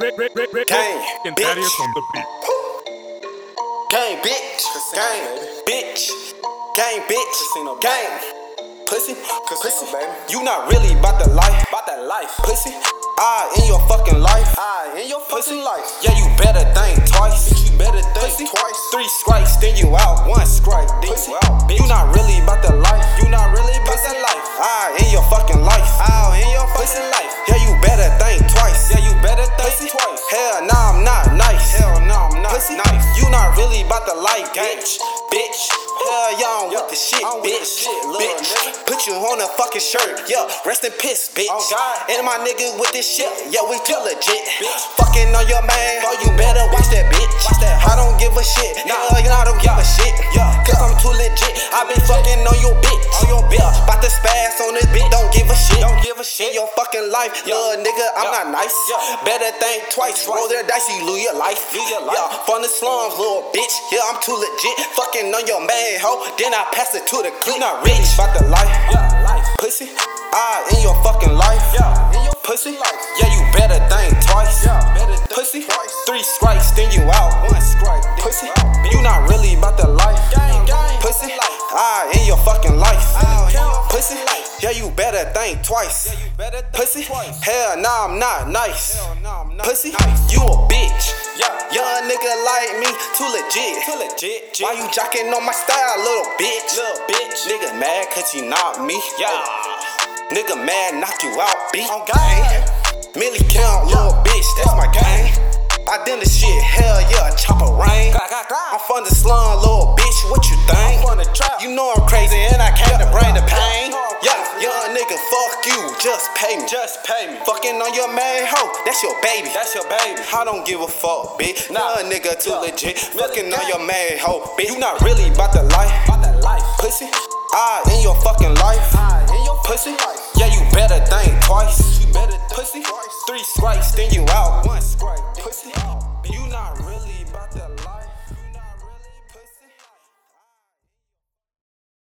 Gang, And bitch. Thaddeus on the beat. Gang, bitch. Gang, bitch. Gang, bitch. Kasino, Gang. Pussy, pussy, baby. You not really about the life, About that life. pussy. I in your fucking life, Ah, in your pussy. fucking life. Yeah, you better think twice. You better think Pussy. twice. Three strikes, then you out. One strike, then Pussy. you out. Bitch. You not really about the life. You not really about Pussy. that life. I in your fucking life. About the Gang. bitch. Bitch. Hell, y'all Yeah, with the shit, I'm with the bitch. bitch. Put you on a fucking shirt. Yeah, rest in piss, bitch. Oh, God. And my nigga with this shit. Yeah, we too legit. Bitch. Fucking on your man. Oh, you better watch that bitch. Watch that. I don't give a shit. Nah. You know I don't give a shit. Yeah. Cause I'm too legit. I been fucking on your bitch. To spaz on this bitch. Don't give a shit. Don't give a shit. In your fucking life. Yeah. Little nigga, I'm Yeah. not nice. Yeah. Better think twice. Roll their dice, you lose your life. Lose your life. Yeah. From the slums, little bitch. Yeah, I'm too legit. Fucking on your man, ho. Then I pass it to the clique. Not rich, about the life. Yeah, life. Pussy. I in your fucking life. Yeah, in your Pussy. life. Yeah, you better think twice. Yeah, better think Pussy. twice. Three strikes, then you out. Yeah, you better think twice. Yeah, you better think Pussy. twice. Hell, nah, I'm not nice. Hell no, I'm not Pussy. nice. You a bitch. Yeah. Young nigga like me, too legit. Too legit. Why you jocking on my style, little bitch? Little bitch. Nigga mad cause you not me. Yeah. Oh. Nigga mad, knock you out, beat. On gang. Millie count, little bitch, that's my gang. I done the shit, hell yeah, rain. Clap, clap, clap. I'm from the slum, little bitch, what you think? from the trap. You know I'm crazy and I you, just pay me. Just pay me. Fucking on your man hoe, that's your baby. That's your baby. I don't give a fuck, bitch. Nah. Nah, nigga too legit. Millie Fucking on your man hoe, bitch. You not really about the life, About that life. pussy. I in your fucking life, Ah, in your pussy. life. Yeah, you better think twice. You better think Pussy. twice. Three strikes, then you out. One strike. Pussy. You not really about the life.